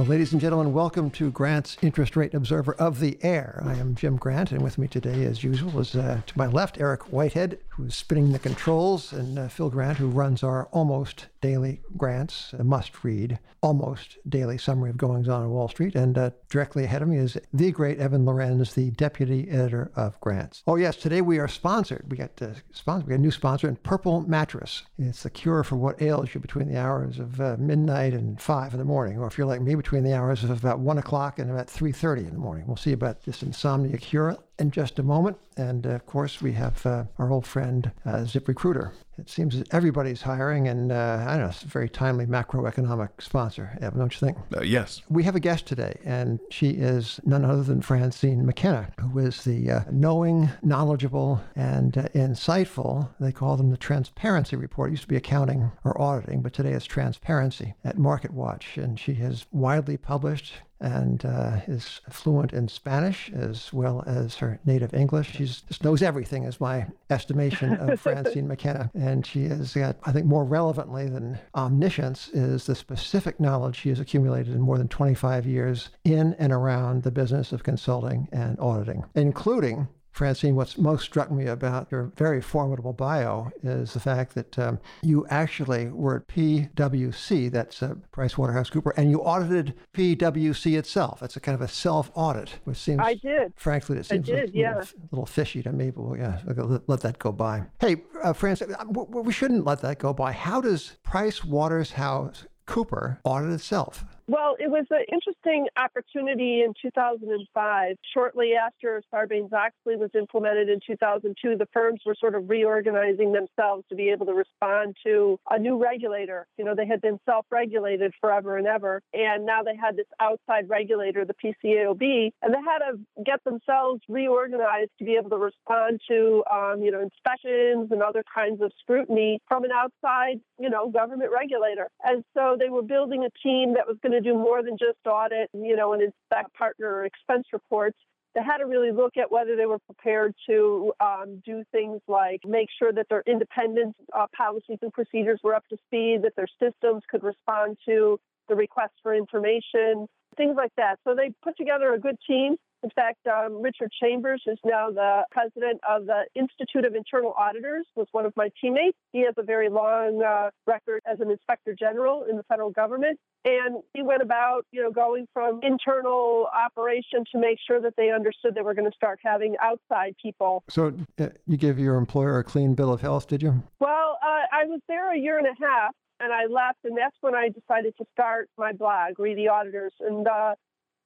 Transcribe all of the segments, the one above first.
Well, ladies and gentlemen, welcome to Grant's Interest Rate Observer of the Air. I am Jim Grant, and with me today, as usual, is uh, to my left Eric Whitehead, who's spinning the controls, and uh, Phil Grant, who runs our almost daily Grants, a must read, almost daily summary of goings on on Wall Street. And uh, directly ahead of me is the great Evan Lorenz, the deputy editor of Grants. Oh, yes, today we are sponsored. We got, uh, sponsored. We got a new sponsor in Purple Mattress. It's the cure for what ails you between the hours of uh, midnight and 5 in the morning, or if you're like me, between the hours of about 1 o'clock and about 3.30 in the morning. We'll see about this insomnia cure in just a moment. And uh, of course, we have uh, our old friend uh, ZipRecruiter. It seems that everybody's hiring, and uh, I don't know, it's a very timely macroeconomic sponsor, Evan, don't you think? Uh, yes. We have a guest today, and she is none other than Francine McKenna, who is the uh, knowing, knowledgeable, and insightful. They call them the Transparency Report. It used to be accounting or auditing, but today it's transparency at MarketWatch. And she has widely published and uh, is fluent in Spanish as well as her native English. She just knows everything, is my estimation of Francine McKenna. And she has got, I think, more relevantly than omniscience, is the specific knowledge she has accumulated in more than 25 years in and around the business of consulting and auditing, including Francine, what's most struck me about your very formidable bio is the fact that um, you actually were at PwC, that's uh, PricewaterhouseCooper, and you audited PwC itself. That's a kind of a self-audit, which seems, I did. Frankly, it seems did, a, yeah. little, little, fishy to me. But we'll, yeah, let, that go by. Hey, uh, Francine, uh, we shouldn't let that go by. How does Price Waterhouse PricewaterhouseCooper audit itself? Well, it was an interesting opportunity in 2005. Shortly after Sarbanes Oxley was implemented in 2002, the firms were sort of reorganizing themselves to be able to respond to a new regulator. You know, they had been self regulated forever and ever, and now they had this outside regulator, the PCAOB, and they had to get themselves reorganized to be able to respond to, um, you know, inspections and other kinds of scrutiny from an outside, you know, government regulator. And so they were building a team that was going to do more than just audit, you know, and inspect partner expense reports. They had to really look at whether they were prepared to um, do things like make sure that their independent uh, policies and procedures were up to speed, that their systems could respond to the request for information, things like that. So they put together a good team in fact, um, Richard Chambers, who's now the president of the Institute of Internal Auditors, was one of my teammates. He has a very long uh, record as an inspector general in the federal government. And he went about, you know, going from internal operation to make sure that they understood they were going to start having outside people. So uh, you give your employer a clean bill of health, did you? Well, uh, I was there a year and a half and I left, and that's when I decided to start my blog, re: The Auditors. And uh,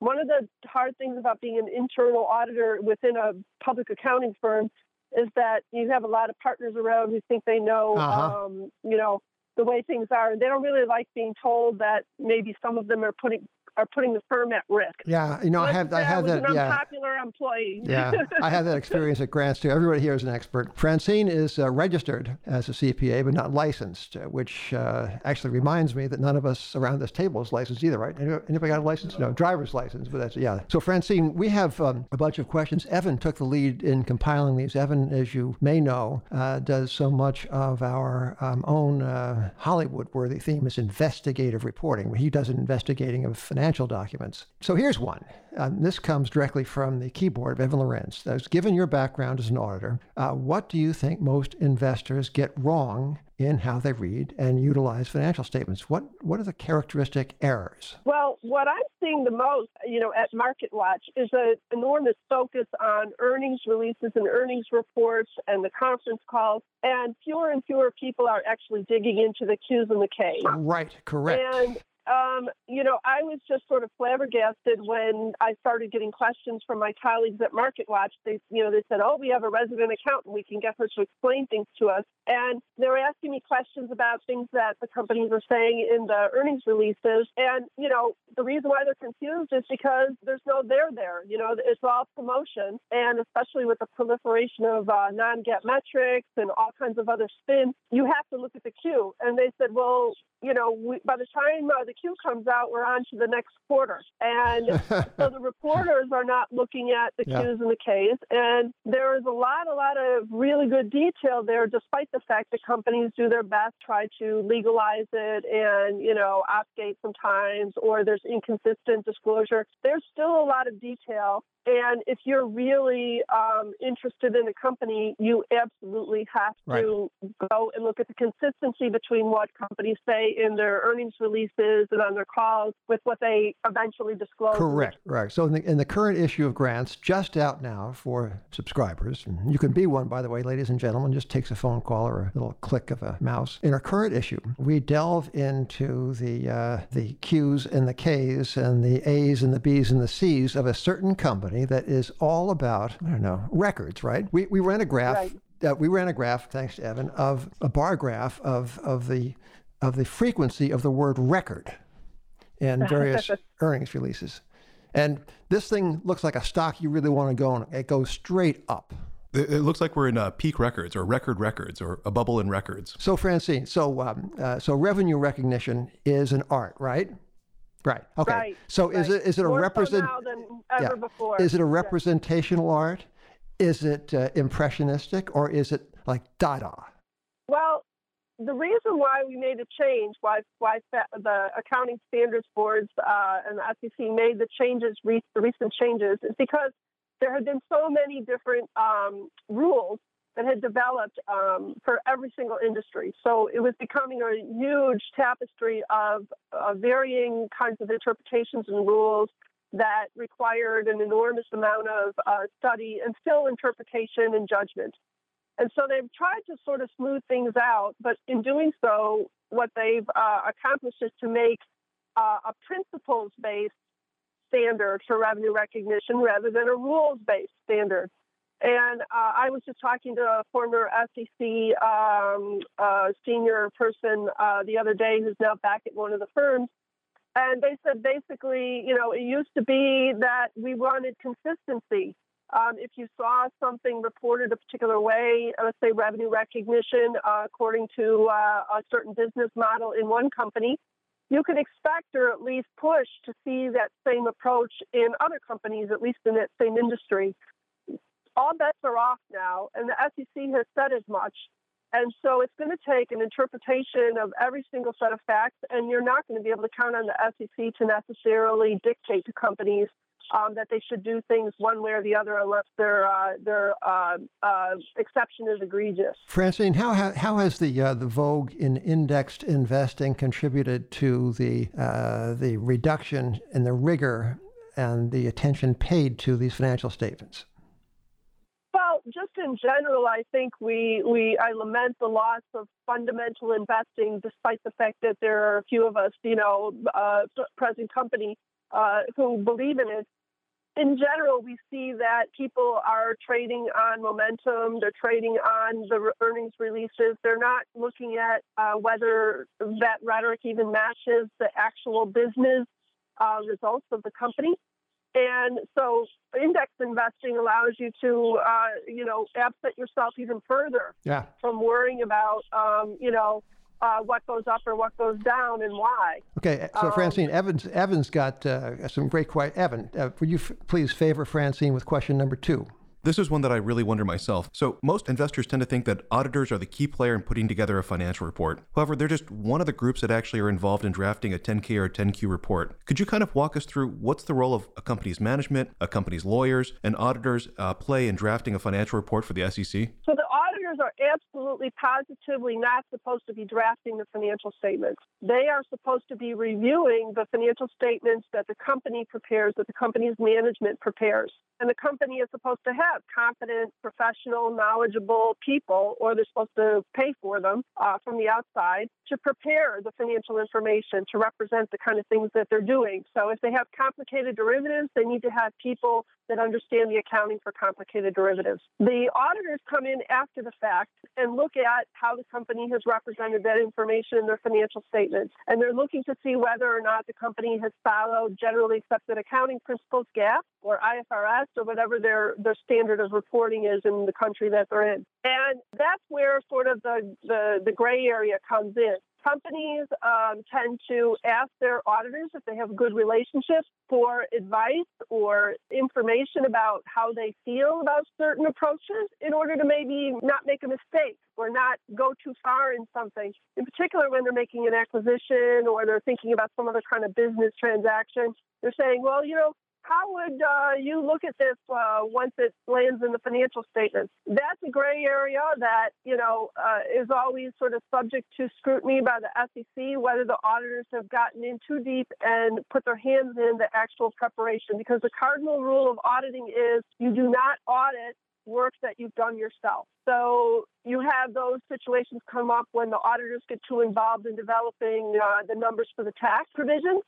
one of the hard things about being an internal auditor within a public accounting firm is that you have a lot of partners around who think they know, uh-huh. um, you know, the way things are, and they don't really like being told that maybe some of them are putting are putting the firm at risk. Yeah, you know, I have I have that. An yeah, unpopular employee. yeah, I have that experience at Grants too. Everybody here is an expert. Francine is uh, registered as a CPA, but not licensed, uh, which uh, actually reminds me that none of us around this table is licensed either, right? Anybody got a license? No, driver's license, but that's yeah. So Francine, we have um, a bunch of questions. Evan took the lead in compiling these. Evan, as you may know, uh, does so much of our um, own uh, Hollywood-worthy theme is investigative reporting. He does an investigating of financial financial documents. So here's one. Um, this comes directly from the keyboard of Evan Lorenz. That's given your background as an auditor, uh, what do you think most investors get wrong in how they read and utilize financial statements? What what are the characteristic errors? Well, what I'm seeing the most, you know, at MarketWatch is an enormous focus on earnings releases and earnings reports and the conference calls, and fewer and fewer people are actually digging into the Q's and the K's. Right, correct. And um, you know, I was just sort of flabbergasted when I started getting questions from my colleagues at MarketWatch. They, you know, they said, "Oh, we have a resident accountant. We can get her to explain things to us." And they were asking me questions about things that the companies are saying in the earnings releases. And you know, the reason why they're confused is because there's no there there. You know, it's all promotion, and especially with the proliferation of uh, non-GAAP metrics and all kinds of other spin, you have to look at the Q. And they said, "Well, you know, we, by the time uh, the the Q comes out, we're on to the next quarter. And so the reporters are not looking at the Yeah. Qs and the Ks. And there is a lot, a lot of really good detail there, despite the fact that companies do their best, try to legalize it and, you know, obfuscate sometimes, or there's inconsistent disclosure. There's still a lot of detail. And if you're really um, interested in a company, you absolutely have to go and look at the consistency between what companies say in their earnings releases and on their calls with what they eventually disclose. Correct, right. So in the, in the current issue of Grants, just out now for subscribers, and you can be one, by the way, ladies and gentlemen, just takes a phone call or a little click of a mouse. In our current issue, we delve into the uh, the Qs and the Ks and the As and the Bs and the Cs of a certain company that is all about, I don't know, records, right? We, we ran a graph. Right. Uh, we ran a graph, thanks to Evan, of a bar graph of, of the of the frequency of the word record in various earnings releases. And this thing looks like a stock you really want to go on. It goes straight up. It it looks like we're in uh, peak records or record records or a bubble in records. So, Francine, so um, uh, so revenue recognition is an art, right? Right. Okay. Right, So is it is it a More so represent? now than ever before. Is it a Yeah. representational art? Is it uh, impressionistic or is it like Dada? Well, the reason why we made a change, why why the accounting standards boards uh, and the SEC made the changes, the recent changes, is because there had been so many different um, rules that had developed um, for every single industry. So it was becoming a huge tapestry of uh, varying kinds of interpretations and rules that required an enormous amount of uh, study and still interpretation and judgment. And so they've tried to sort of smooth things out, but in doing so, what they've uh, accomplished is to make uh, a principles based standard for revenue recognition rather than a rules based standard. And uh, I was just talking to a former SEC um, uh, senior person uh, the other day who's now back at one of the firms. And they said basically, you know, it used to be that we wanted consistency. Um, if you saw something reported a particular way, let's say revenue recognition uh, according to uh, a certain business model in one company, you could expect or at least push to see that same approach in other companies, at least in that same industry. All bets are off now, and the SEC has said as much. And so it's going to take an interpretation of every single set of facts, and you're not going to be able to count on the SEC to necessarily dictate to companies um, that they should do things one way or the other unless their uh, their uh, uh, exception is egregious. Francine, how ha- how has the uh, the vogue in indexed investing contributed to the uh, the reduction in the rigor and the attention paid to these financial statements? Well, just in general, I think we, we I lament the loss of fundamental investing, despite the fact that there are a few of us, you know, uh, present company uh, who believe in it. In general, we see that people are trading on momentum. They're trading on the earnings releases. They're not looking at uh, whether that rhetoric even matches the actual business uh, results of the company. And so index investing allows you to, uh, you know, absent yourself even further Yeah. from worrying about, um, you know, uh, what goes up or what goes down and why. Okay, so Um, Francine, Evans Evans got uh, some great questions. Evan, uh, would you f- please favor Francine with question number two? This is one that I really wonder myself. So, most investors tend to think that auditors are the key player in putting together a financial report. However, they're just one of the groups that actually are involved in drafting a 10K or 10Q report. Could you kind of walk us through what's the role of a company's management, a company's lawyers, and auditors uh, play in drafting a financial report for the SEC? So the auditors are absolutely positively not supposed to be drafting the financial statements. They are supposed to be reviewing the financial statements that the company prepares, that the company's management prepares. And the company is supposed to have competent, professional, knowledgeable people, or they're supposed to pay for them uh, from the outside to prepare the financial information to represent the kind of things that they're doing. So if they have complicated derivatives, they need to have people that understand the accounting for complicated derivatives. The auditors come in after the fact and look at how the company has represented that information in their financial statements. And they're looking to see whether or not the company has followed generally accepted accounting principles, GAAP or IFRS, or whatever their, their standard of reporting is in the country that they're in. And that's where sort of the, the, the gray area comes in. Companies um, tend to ask their auditors if they have good relationships for advice or information about how they feel about certain approaches in order to maybe not make a mistake or not go too far in something. In particular, when they're making an acquisition or they're thinking about some other kind of business transaction, they're saying, well, you know, how would uh, you look at this uh, once it lands in the financial statements? That's a gray area that you know uh, is always sort of subject to scrutiny by the SEC. Whether the auditors have gotten in too deep and put their hands in the actual preparation, because the cardinal rule of auditing is you do not audit work that you've done yourself. So you have those situations come up when the auditors get too involved in developing uh, the numbers for the tax provisions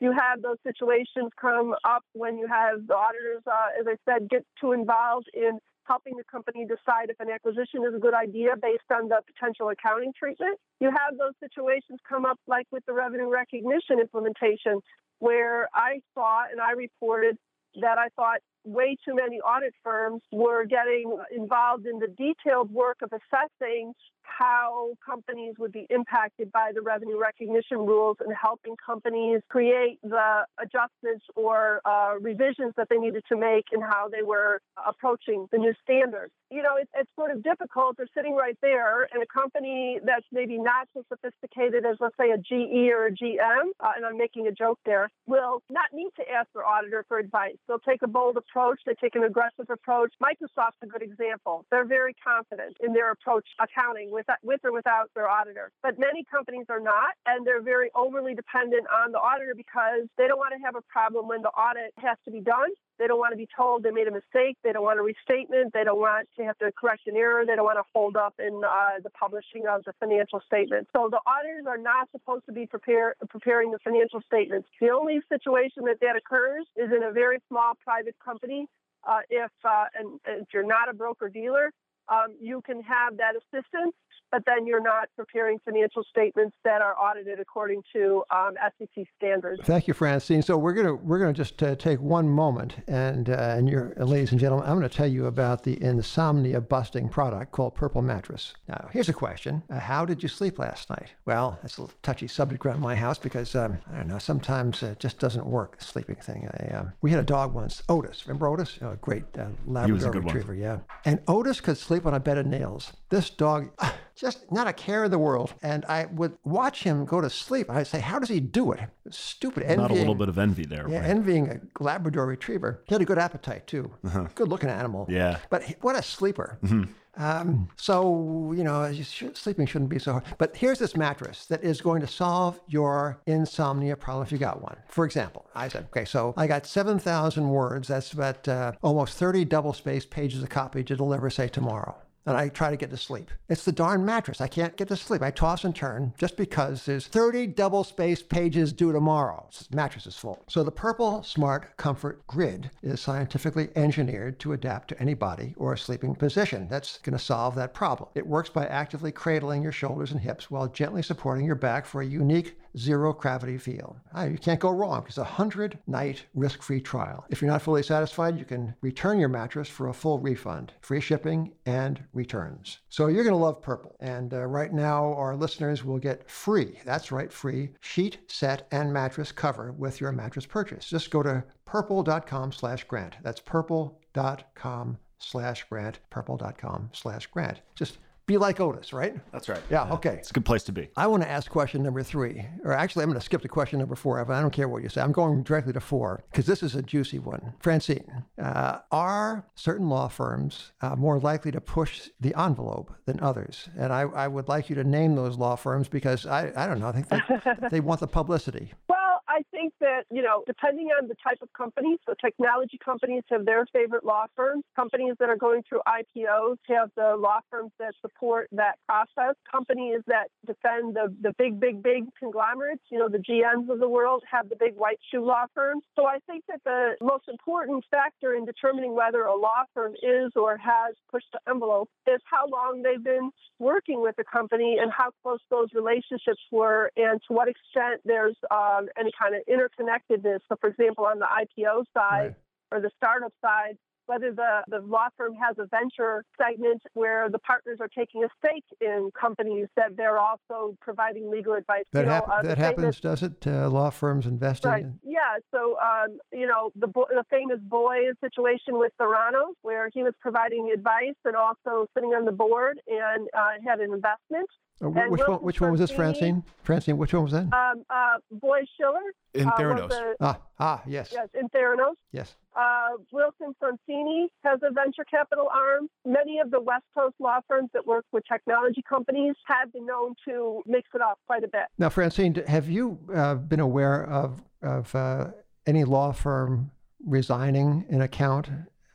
you have those situations come up when you have the auditors, uh, as I said, get too involved in helping the company decide if an acquisition is a good idea based on the potential accounting treatment. You have those situations come up like with the revenue recognition implementation, where I saw and I reported that I thought way too many audit firms were getting involved in the detailed work of assessing how companies would be impacted by the revenue recognition rules and helping companies create the adjustments or uh, revisions that they needed to make and how they were approaching the new standards. You know, it, it's sort of difficult. They're sitting right there, and a company that's maybe not so sophisticated as, let's say, a GE or a GM, uh, and I'm making a joke there, will not need to ask their auditor for advice. They'll take a bold approach. They take an aggressive approach. Microsoft's a good example. They're very confident in their approach accounting with, with or without their auditor. But many companies are not, and they're very overly dependent on the auditor because they don't want to have a problem when the audit has to be done. They don't want to be told they made a mistake. They don't want a restatement. They don't want to have to correct an error. They don't want to hold up in uh, the publishing of the financial statement. So the auditors are not supposed to be prepare, preparing the financial statements. The only situation that that occurs is in a very small private company. Uh, if uh, and if you're not a broker dealer, um, you can have that assistance but then you're not preparing financial statements that are audited according to um, SEC standards. Thank you, Francine. So we're gonna we're gonna just uh, take one moment, and uh, and your ladies and gentlemen, I'm going to tell you about the insomnia busting product called Purple Mattress. Now, here's a question: uh, How did you sleep last night? Well, that's a little touchy subject around my house because um, I don't know. Sometimes it just doesn't work. The sleeping thing. I, um, we had a dog once, Otis. Remember Otis? Oh, great uh, Labrador retriever. One. Yeah. And Otis could sleep on a bed of nails. This dog just not a care in the world. And I would watch him go to sleep. I'd say, how does he do it? Stupid. Envying, not a little bit of envy there. Yeah, right? envying a Labrador retriever. He had a good appetite too. Uh-huh. Good looking animal. Yeah. But what a sleeper. Mm-hmm. Um, so, you know, sleeping shouldn't be so hard. But here's this mattress that is going to solve your insomnia problem if you got one. For example, I said, okay, so I got 7,000 words. That's about uh, almost 30 double spaced pages of copy to deliver, say, tomorrow and I try to get to sleep. It's the darn mattress. I can't get to sleep. I toss and turn just because there's 30 double spaced pages due tomorrow. This mattress is full. So the Purple Smart Comfort Grid is scientifically engineered to adapt to any body or sleeping position. That's going to solve that problem. It works by actively cradling your shoulders and hips while gently supporting your back for a unique zero gravity feel. Ah, you can't go wrong. It's a 100 night risk free trial. If you're not fully satisfied, you can return your mattress for a full refund, free shipping, and returns. So you're going to love Purple. And uh, right now, our listeners will get free, that's right, free sheet, set, and mattress cover with your mattress purchase. Just go to purple.com slash grant. That's purple.com slash grant, purple.com slash grant. Just be like Otis, right? That's right. Yeah, yeah, okay. It's a good place to be. I want to ask question number three, or actually, I'm going to skip to question number four. I don't care what you say. I'm going directly to four because this is a juicy one. Francine, uh, are certain law firms uh, more likely to push the envelope than others? And I, I would like you to name those law firms because I, I don't know. I think they, they want the publicity. Well, I think that, you know, depending on the type of company, so technology companies have their favorite law firms. Companies that are going through IPOs have the law firms that support that process. Companies that defend the, the big, big, big conglomerates, you know, the GMs of the world have the big white shoe law firms. So I think that the most important factor in determining whether a law firm is or has pushed the envelope is how long they've been working with the company and how close those relationships were and to what extent there's um, any kind of interconnectedness. So, for example, on the IPO side right. or the startup side, whether the, the law firm has a venture segment where the partners are taking a stake in companies that they're also providing legal advice. That, You know, hap- that happens, does it? Uh, law firms investing Right. in Yeah. So, um, you know, the, bo- the famous Boies situation with Theranos, where he was providing advice and also sitting on the board and uh, had an investment. Uh, wh- And which one? Wilson Which one was this, Francine? Francine, which one was that? Um, uh, Boies Schiller. In uh, Theranos. a- ah, ah, yes, yes, in Theranos. yes. Uh, Wilson Sonsini has a venture capital arm. Many of the West Coast law firms that work with technology companies have been known to mix it up quite a bit. Now, Francine, have you uh, been aware of of uh, any law firm resigning an account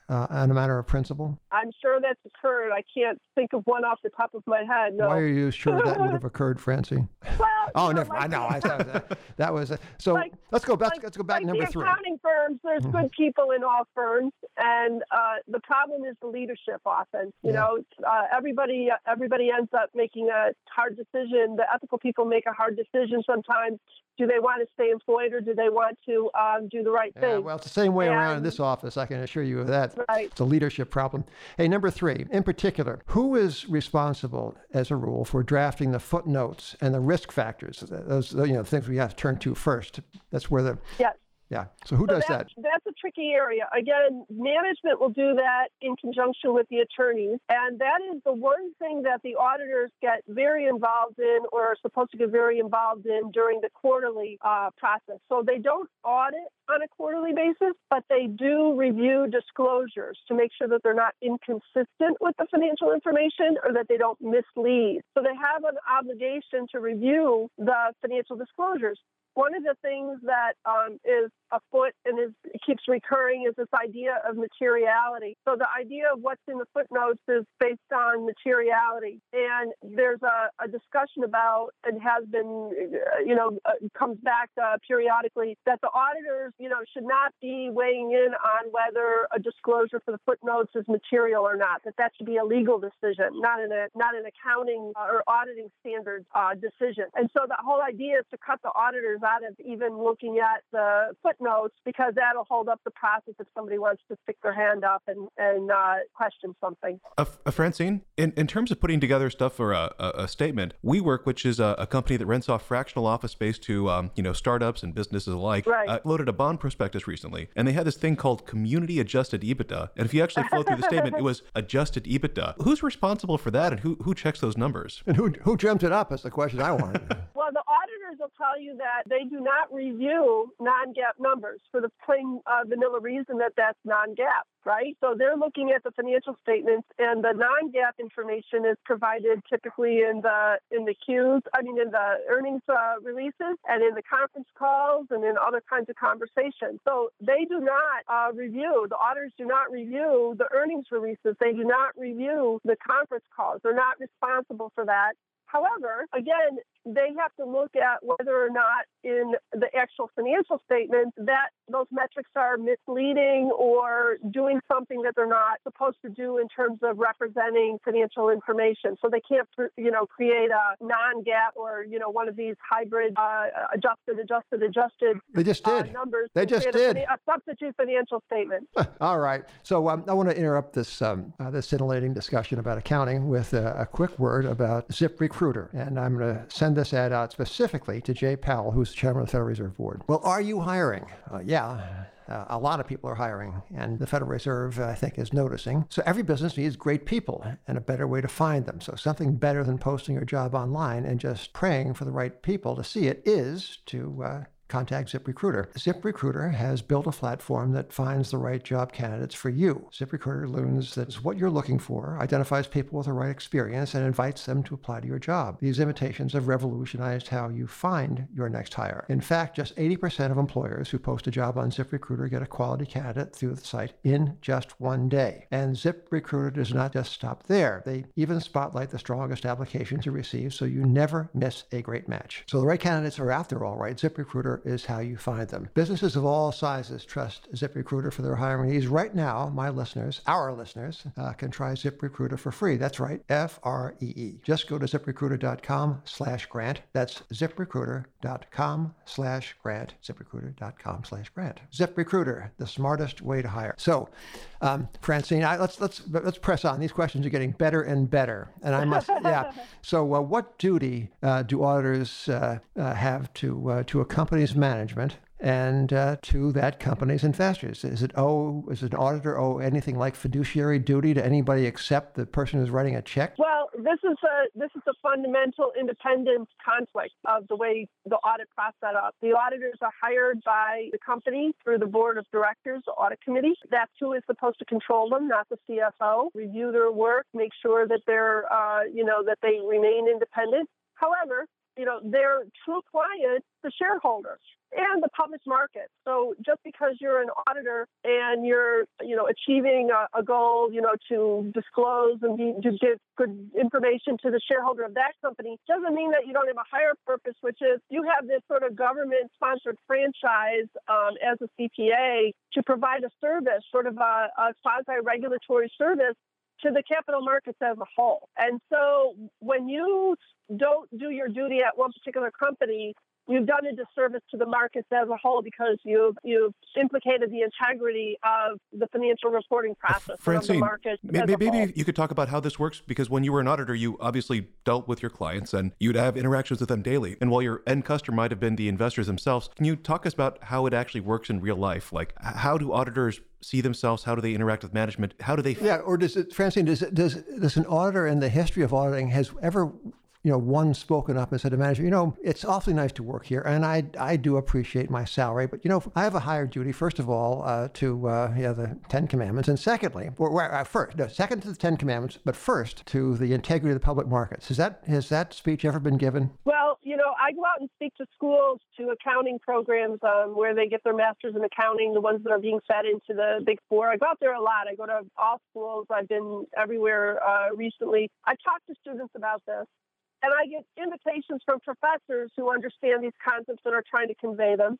uh, on a matter of principle? I'm sure that's occurred. I can't think of one off the top of my head. No. Why are you sure that would have occurred, Francie? Well, Oh, know, never. I like know. I, that was, that was uh, so. Like- let's go back. like- let's go back like to number the three. accounting firms, there's Mhm. good people in all firms, and uh, the problem is the leadership. Often, you Yeah. know, uh, everybody everybody ends up making a hard decision. The ethical people make a hard decision sometimes. Do they want to stay employed or do they want to um, do the right Yeah, thing? well, it's the same way around in this office. I can assure you of that. Right. It's a leadership problem. Hey, number three, in particular, who is responsible, as a rule, for drafting the footnotes and the risk factors? Those, you know, things we have to turn to first. That's where the Yes. Yeah. So who So does that? that's, That's a tricky area. Again, management will do that in conjunction with the attorneys. And that is the one thing that the auditors get very involved in or are supposed to get very involved in during the quarterly uh, process. So they don't audit on a quarterly basis, but they do review disclosures to make sure that they're not inconsistent with the financial information or that they don't mislead. So they have an obligation to review the financial disclosures. One of the things that um, is afoot and is keeps recurring is this idea of materiality. So the idea of what's in the footnotes is based on materiality, and there's a, a discussion about and has been, you know, uh, comes back uh, periodically that the auditors, you know, should not be weighing in on whether a disclosure for the footnotes is material or not. That that should be a legal decision, not an a, not an accounting uh, or auditing standards uh, decision. And so the whole idea is to cut the auditors out of even looking at the footnotes because that'll hold up the process if somebody wants to stick their hand up and, and uh, question something. Uh, uh, Francine, in, in terms of putting together stuff for a, a, a statement, WeWork, which is a, a company that rents off fractional office space to um, you know startups and businesses alike, Right. uh, loaded a bond prospectus recently, and they had this thing called community adjusted EBITDA. And if you actually flow through the statement, it was adjusted EBITDA. Who's responsible for that, and who who checks those numbers? And who who dreamt it up? Is the question I wanted. Well, the auditors will tell you that they do not review non-GAAP numbers for the plain uh, vanilla reason that that's non-GAAP, right? So they're looking at the financial statements, and the non-GAAP information is provided typically in the in the Qs, I mean, in the earnings uh, releases and in the conference calls and in other kinds of conversations. So they do not uh, review. The auditors do not review the earnings releases. They do not review the conference calls. They're not responsible for that. However, again, they have to look at whether or not in the actual financial statements that those metrics are misleading or doing something that they're not supposed to do in terms of representing financial information. So they can't, you know, create a non-GAAP or you know one of these hybrid uh, adjusted, adjusted, adjusted They just uh, did. numbers. They just did. A, substitute financial statement. All right. So um, I want to interrupt this um, uh, this scintillating discussion about accounting with a, a quick word about ZipRecruiter, and I'm going to send this ad out specifically to Jay Powell, who's the chairman of the Federal Reserve Board. Well, are you hiring? Uh, yeah. Uh, a lot of people are hiring, and the Federal Reserve, I think, is noticing. So every business needs great people and a better way to find them. So something better than posting your job online and just praying for the right people to see it is to uh, contact ZipRecruiter. ZipRecruiter has built a platform that finds the right job candidates for you. ZipRecruiter learns that's what you're looking for, identifies people with the right experience, and invites them to apply to your job. These invitations have revolutionized how you find your next hire. In fact, just 80% of employers who post a job on ZipRecruiter get a quality candidate through the site in just one day. And ZipRecruiter does not just stop there. They even spotlight the strongest applications you receive so you never miss a great match. So the right candidates are out there all right. ZipRecruiter Is how you find them. Businesses of all sizes trust ZipRecruiter for their hiring needs. Right now, my listeners, our listeners, uh, can try ZipRecruiter for free. That's right, F-R-E-E. Just go to ziprecruiter.com slash grant. That's ziprecruiter.com slash grant. ziprecruiter.com slash grant. ZipRecruiter, the smartest way to hire. So, um, Francine, I, let's let's let's press on. These questions are getting better and better, and I must, yeah. So, uh, what duty uh, do auditors uh, uh have to uh, to a company's management and uh, to that company's investors. Is it owe is an auditor owe anything like fiduciary duty to anybody except the person who's writing a check? Well, this is a this is a fundamental independent conflict of the way the audit process up. The auditors are hired by the company through the board of directors, the audit committee. That's who is supposed to control them, not the CFO. Review their work, make sure that they're uh, you know that they remain independent. However, you know, their true client, the shareholders and the public market. So just because you're an auditor and you're, you know, achieving a, a goal, you know, to disclose and be, to give good information to the shareholder of that company doesn't mean that you don't have a higher purpose, which is you have this sort of government-sponsored franchise um, as a CPA to provide a service, sort of a, a quasi-regulatory service to the capital markets as a whole. And so when you don't do your duty at one particular company, you've done a disservice to the markets as a whole because you've you've implicated the integrity of the financial reporting uh, process Francine, of the market. Maybe, maybe you could talk about how this works because when you were an auditor, you obviously dealt with your clients and you'd have interactions with them daily. And while your end customer might have been the investors themselves, can you talk us about how it actually works in real life? Like how do auditors see themselves? How do they interact with management? How do they? Yeah, or does it, Francine? Does it, does does an auditor in the history of auditing has ever you know, one spoken up and said to manager, you know, it's awfully nice to work here, and I I do appreciate my salary, but you know, I have a higher duty. First of all, uh, to uh, yeah the Ten Commandments, and secondly, or, uh, first, no, second to the Ten Commandments, but first to the integrity of the public markets. Has that has that speech ever been given? Well, you know, I go out and speak to schools, to accounting programs um, where they get their masters in accounting, the ones that are being fed into the Big Four. I go out there a lot. I go to all schools. I've been everywhere uh, recently. I talk to students about this. And I get invitations from professors who understand these concepts and are trying to convey them.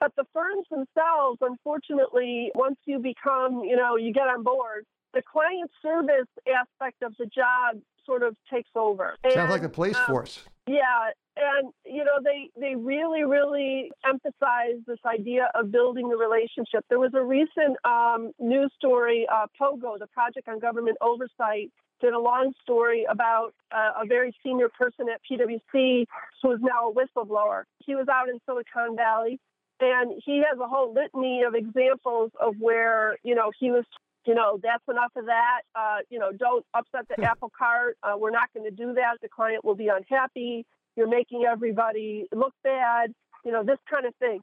But the firms themselves, unfortunately, once you become, you know, you get on board, the client service aspect of the job sort of takes over. Sounds and, like the police um, force. Yeah, and you know they they really really emphasize this idea of building the relationship. There was a recent um, news story, uh, POGO, the Project on Government Oversight, did a long story about uh, a very senior person at PwC who is now a whistleblower. He was out in Silicon Valley, and he has a whole litany of examples of where you know he was. You know, that's enough of that. Uh, you know, don't upset the apple cart. Uh, we're not going to do that. The client will be unhappy. You're making everybody look bad. You know, this kind of thing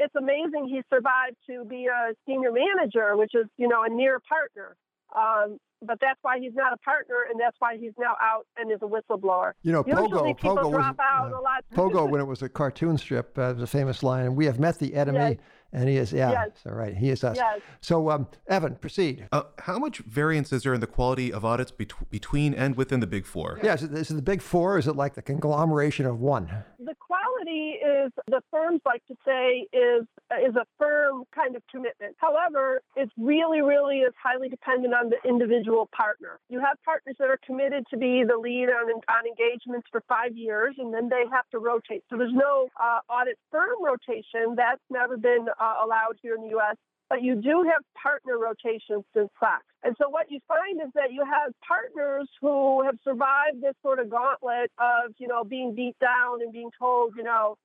it's amazing he survived to be a senior manager, which is, you know, a near partner. Um, but that's why he's not a partner, and that's why he's now out and is a whistleblower. You know, Usually Pogo, people Pogo drop was, out uh, a lot. Pogo, when it was a cartoon strip, uh, was a famous line. We have met the enemy. And he is, yeah, Yes. so right, he is us. Yes. So, um, Evan, proceed. Uh, how much variance is there in the quality of audits bet- between and within the Big Four? Yeah, is it, is it the big four? Or is it like the conglomeration of one? The quality is the firms like to say is is a firm kind of commitment. However, it's really, really is highly dependent on the individual partner. You have partners that are committed to be the lead on on engagements for five years, and then they have to rotate. So there's no uh, audit firm rotation. That's never been uh, allowed here in the U.S. But you do have partner rotations in SOX. And so what you find is that you have partners who have survived this sort of gauntlet of, you know, being beat down and being told, you know,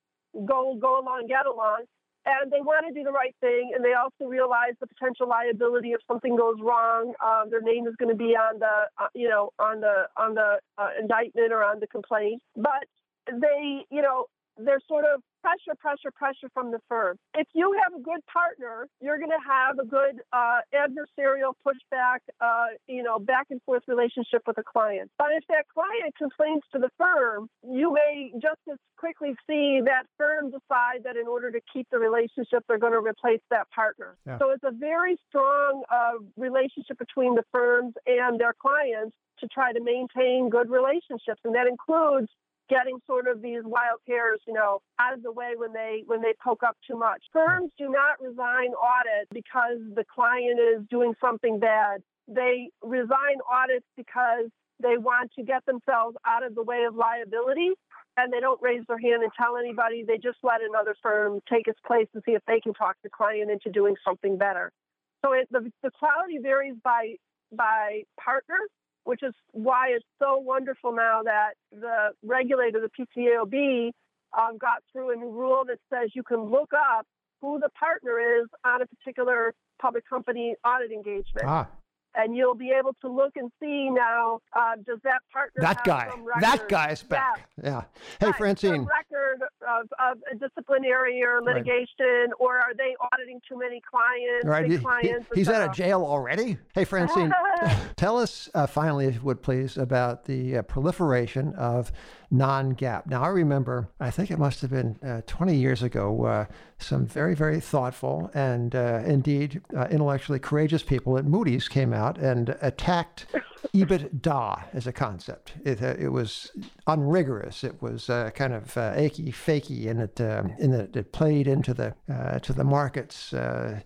go go along, get along. And they want to do the right thing, and they also realize the potential liability if something goes wrong. Um, their name is going to be on the, uh, you know, on the on the uh, indictment or on the complaint. But they, you know, they're sort of pressure, pressure, pressure from the firm. If you have a good partner, you're going to have a good uh, adversarial pushback, uh, you know, back and forth relationship with a client. But if that client complains to the firm, you may just as quickly see that firm decide that in order to keep the relationship, they're going to replace that partner. Yeah. So it's a very strong uh, relationship between the firms and their clients to try to maintain good relationships, and that includes getting sort of these wild hairs, you know, out of the way when they when they poke up too much. Firms do not resign audits because the client is doing something bad. They resign audits because they want to get themselves out of the way of liability and they don't raise their hand and tell anybody. They just let another firm take its place and see if they can talk the client into doing something better. So it, the, the quality varies by by partner, which is why it's so wonderful now that the regulator, the PCAOB, um, got through a new rule that says you can look up who the partner is on a particular public company audit engagement. Ah and you'll be able to look and see now uh, does that partner that guy. that guy's back. Yeah, yeah. hey right. francine. record of, of disciplinary or litigation right. or are they auditing too many clients? Right. He, clients he, he's out of jail already? Hey francine. Tell us uh, finally if you would please about the uh, proliferation of non-GAAP. Now, I remember, I think it must have been uh, 20 years ago, uh, some very, very thoughtful and uh, indeed uh, intellectually courageous people at Moody's came out and attacked EBITDA as a concept. It, uh, it was unrigorous. It was uh, kind of achy, fakey, and it in that it played into the to the market's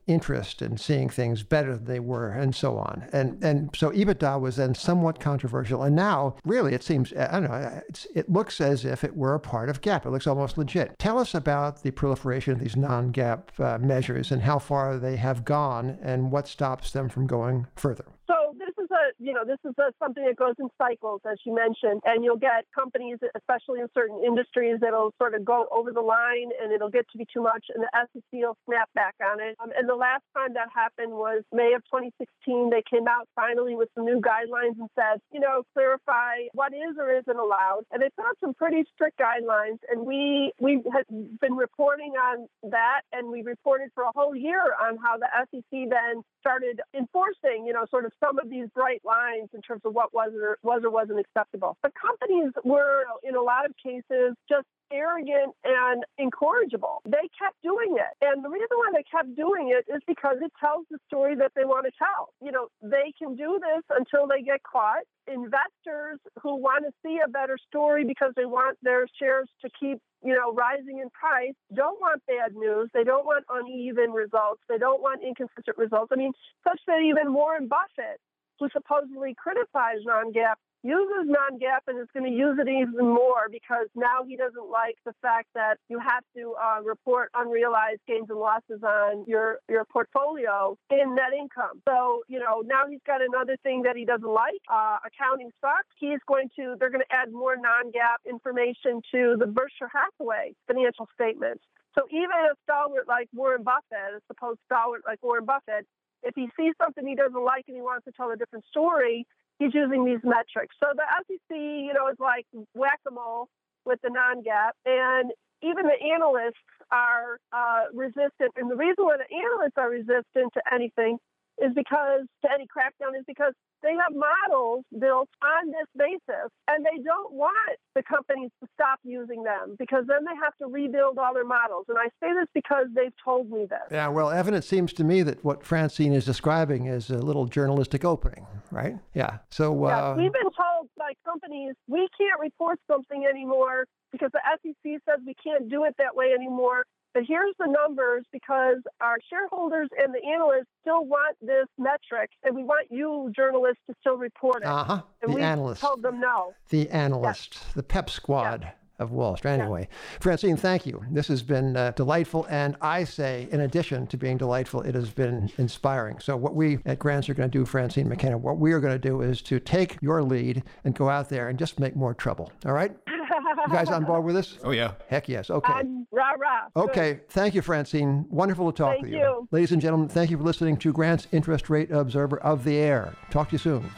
interest in seeing things better than they were, and so on. And and so EBITDA was then somewhat controversial. And now, really, it seems I don't know. it looks as if it were a part of GAAP. It looks almost legit. Tell us about the proliferation of these non-GAAP uh, measures and how far they have gone and what stops them from going further. So a, you know, this is a, something that goes in cycles, as you mentioned, and you'll get companies, especially in certain industries, that'll sort of go over the line and it'll get to be too much, and the SEC will snap back on it. Um, and the last time that happened was May of 2016. They came out finally with some new guidelines and said, you know, clarify what is or isn't allowed, and they put out some pretty strict guidelines. And we we had been reporting on that, and we reported for a whole year on how the SEC then started enforcing, you know, sort of some of these bright lines in terms of what was or was or wasn't acceptable. But companies were, in a lot of cases, just arrogant and incorrigible. They kept doing it. And the reason why they kept doing it is because it tells the story that they want to tell. You know, they can do this until they get caught. Investors who want to see a better story because they want their shares to keep you know, rising in price don't want bad news. They don't want uneven results. They don't want inconsistent results. I mean, such that even Warren Buffett, who supposedly criticized non-GAAP uses non-GAAP and is going to use it even more because now he doesn't like the fact that you have to uh, report unrealized gains and losses on your your portfolio in net income. So you know now he's got another thing that he doesn't like, uh, accounting stocks. He's going to they're going to add more non-GAAP information to the Berkshire Hathaway financial statements. So even a stalwart like Warren Buffett, a supposed stalwart like Warren Buffett, if he sees something he doesn't like and he wants to tell a different story, he's using these metrics. So the SEC, you know, is like whack-a-mole with the non-GAAP, and even the analysts are uh, resistant. And the reason why the analysts are resistant to anything is because to any crackdown is because they have models built on this basis and they don't want the companies to stop using them because then they have to rebuild all their models. And I say this because they've told me this. Yeah, well, Evan, it seems to me that what Francine is describing is a little journalistic opening, right? Yeah. So, uh... yeah, we've been told by companies we can't report something anymore because the SEC says we can't do it that way anymore. But here's the numbers because our shareholders and the analysts still want this metric, and we want you journalists to still report it. Uh huh. And the we analyst. told them no. The analyst, yes. the PEP squad. Yes. Of Wall Street. Anyway, Francine, thank you. This has been uh, delightful. And I say, in addition to being delightful, it has been inspiring. So, what we at Grants are going to do, Francine McKenna, what we are going to do is to take your lead and go out there and just make more trouble. All right? You guys on board with this? Oh, yeah. Heck yes. Okay. Um, rah, rah. Okay. Good. Thank you, Francine. Wonderful to talk thank with you. you. Ladies and gentlemen, thank you for listening to Grant's Interest Rate Observer of the Air. Talk to you soon.